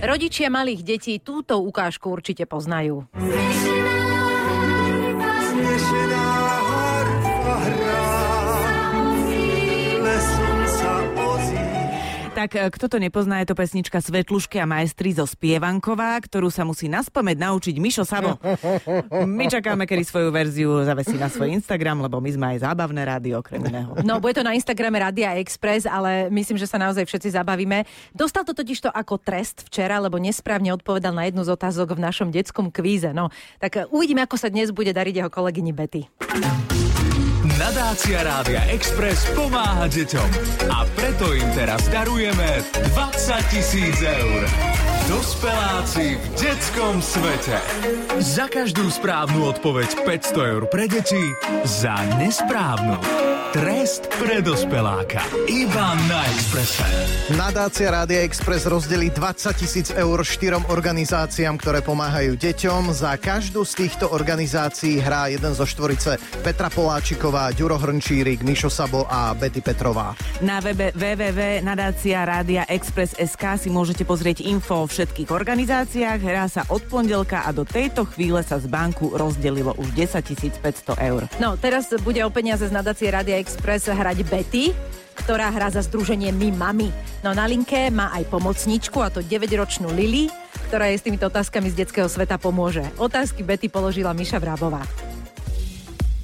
Rodičia malých detí túto ukážku určite poznajú. Tak e, kto to nepozná, je to pesnička Svetlušky a majstri zo Spievanková, ktorú sa musí naspamäť naučiť Mišo Sabo. My čakáme, kedy svoju verziu zavesí na svoj Instagram, lebo my sme aj zábavné rádio okrem iného. No, bude to na Instagrame Radia Express, ale myslím, že sa naozaj všetci zabavíme. Dostal to totiž to ako trest včera, lebo nesprávne odpovedal na jednu z otázok v našom detskom kvíze. No, tak e, uvidíme, ako sa dnes bude dariť jeho kolegyni Betty. Nadácia Rádia Express pomáha deťom a preto im teraz darujeme 20 tisíc eur. Dospeláci v detskom svete. Za každú správnu odpoveď 500 eur pre deti, za nesprávnu Trest pre dospeláka. Iba na Expresse. Nadácia Rádia Express rozdelí 20 tisíc eur štyrom organizáciám, ktoré pomáhajú deťom. Za každú z týchto organizácií hrá jeden zo štvorice Petra Poláčiková, Ďuro Hrnčírik, Mišo Sabo a Betty Petrová. Na webe www.nadácia Rádia Express SK si môžete pozrieť info o všetkých organizáciách. Hrá sa od pondelka a do tejto chvíle sa z banku rozdelilo už 10 500 eur. No, teraz bude o peniaze z nadácie Rádia Express hrať Betty, ktorá hrá za združenie My Mami. No na linke má aj pomocničku, a to 9-ročnú Lily, ktorá jej s týmito otázkami z detského sveta pomôže. Otázky Betty položila Miša Vrábová.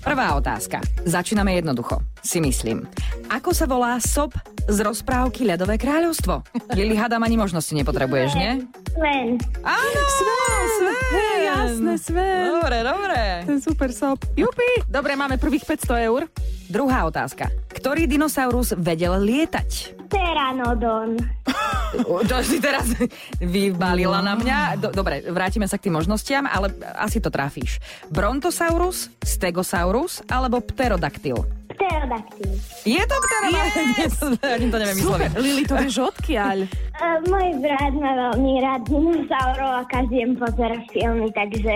Prvá otázka. Začíname jednoducho, si myslím. Ako sa volá sob z rozprávky Ľadové kráľovstvo? Lili, hádam, ani možnosti nepotrebuješ, nie? Sven. Áno, Sven, Sven. Hej, jasné, Sven. Dobre, dobre. Ten super sop. Jupi, dobre, máme prvých 500 eur. Druhá otázka. Ktorý dinosaurus vedel lietať? Pteranodon. To si teraz vybalila na mňa. Do, dobre, vrátime sa k tým možnostiam, ale asi to trafíš. Brontosaurus, Stegosaurus alebo Pterodaktyl? Pterodaktyl. Je to Pterodaktyl? Yes! Ani to neviem vysloviť. Lili, to vieš odkiaľ? Uh, môj brat má veľmi rád dinosaurov a každý deň pozera filmy, takže...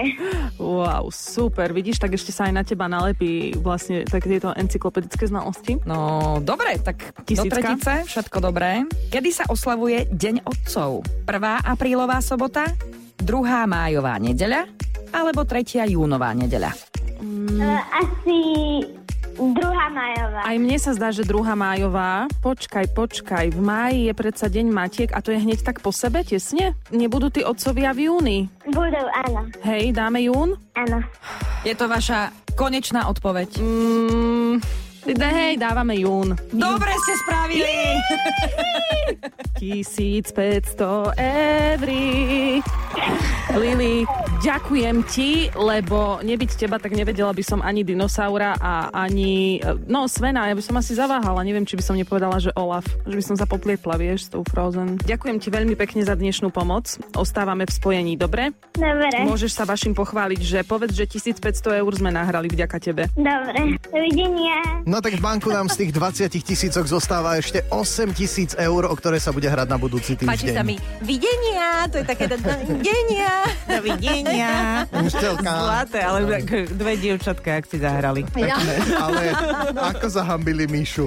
Wow, super. Vidíš, tak ešte sa aj na teba nalepí vlastne tak tieto encyklopedické znalosti. No, dobre, tak Tisícka. do tretice, všetko dobré. Kedy sa oslavuje Deň otcov? 1. aprílová sobota, 2. májová nedeľa alebo 3. júnová nedeľa? Uh, asi majová. Aj mne sa zdá, že druhá májová. Počkaj, počkaj. V máji je predsa deň matiek a to je hneď tak po sebe, tesne? Nebudú tí otcovia v júni? Budú, áno. Hej, dáme jún? Áno. Je to vaša konečná odpoveď. Mm, hej, dávame jún. Dobre ste spravili! 1500 eur. Lili, ďakujem ti, lebo nebyť teba, tak nevedela by som ani dinosaura a ani... No, Svena, ja by som asi zaváhala. Neviem, či by som nepovedala, že Olaf. Že by som sa poplietla, vieš, s tou Frozen. Ďakujem ti veľmi pekne za dnešnú pomoc. Ostávame v spojení, dobre? Dobre. Môžeš sa vašim pochváliť, že povedz, že 1500 eur sme nahrali vďaka tebe. Dobre. Dovidenia. No tak v banku nám z tých 20 tisícok zostáva ešte 8 tisíc eur, o ktoré sa bude hrať na budúci týždeň. Páči sa mi videnia, to je také videnia. Dovidenia. Štelka. Zlaté, ale dve dievčatka, ak si zahrali. Ja. Ale ako zahambili Mišu?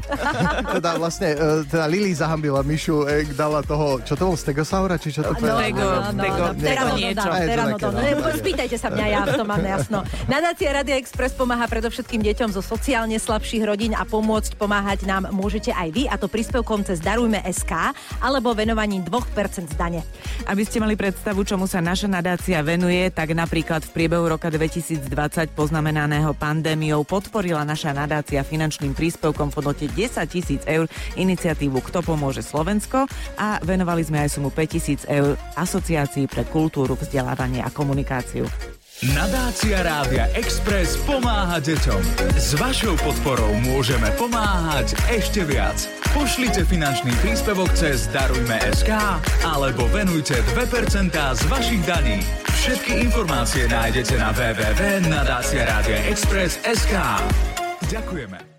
teda vlastne, e, teda Lili zahambila Mišu, e, dala toho, čo to bol, Stegosaura, či čo to No, Tego, no, tego, tego Pteranodon, niečo. Spýtajte sa mňa, ja v tom mám jasno. Nadácia Radia Express pomáha predovšetkým deťom zo sociálne slabších rodín a pomôcť pomáhať nám môžete aj vy, a to príspevkom cez Darujme SK alebo venovaním 2% z dane. Aby ste mali predstavu, čomu sa naša nadácia venuje, tak napríklad v priebehu roka 2020 poznamenaného pandémiou podporila naša nadácia finančným príspevkom v hodnote 10 tisíc eur iniciatívu Kto pomôže Slovensko a venovali sme aj sumu 5 tisíc eur Asociácii pre kultúru, vzdelávanie a komunikáciu. Nadácia Rádia Express pomáha deťom. S vašou podporou môžeme pomáhať ešte viac. Pošlite finančný príspevok cez Darujme.sk alebo venujte 2% z vašich daní. Všetky informácie nájdete na www.nadáciaradioexpress.sk Ďakujeme.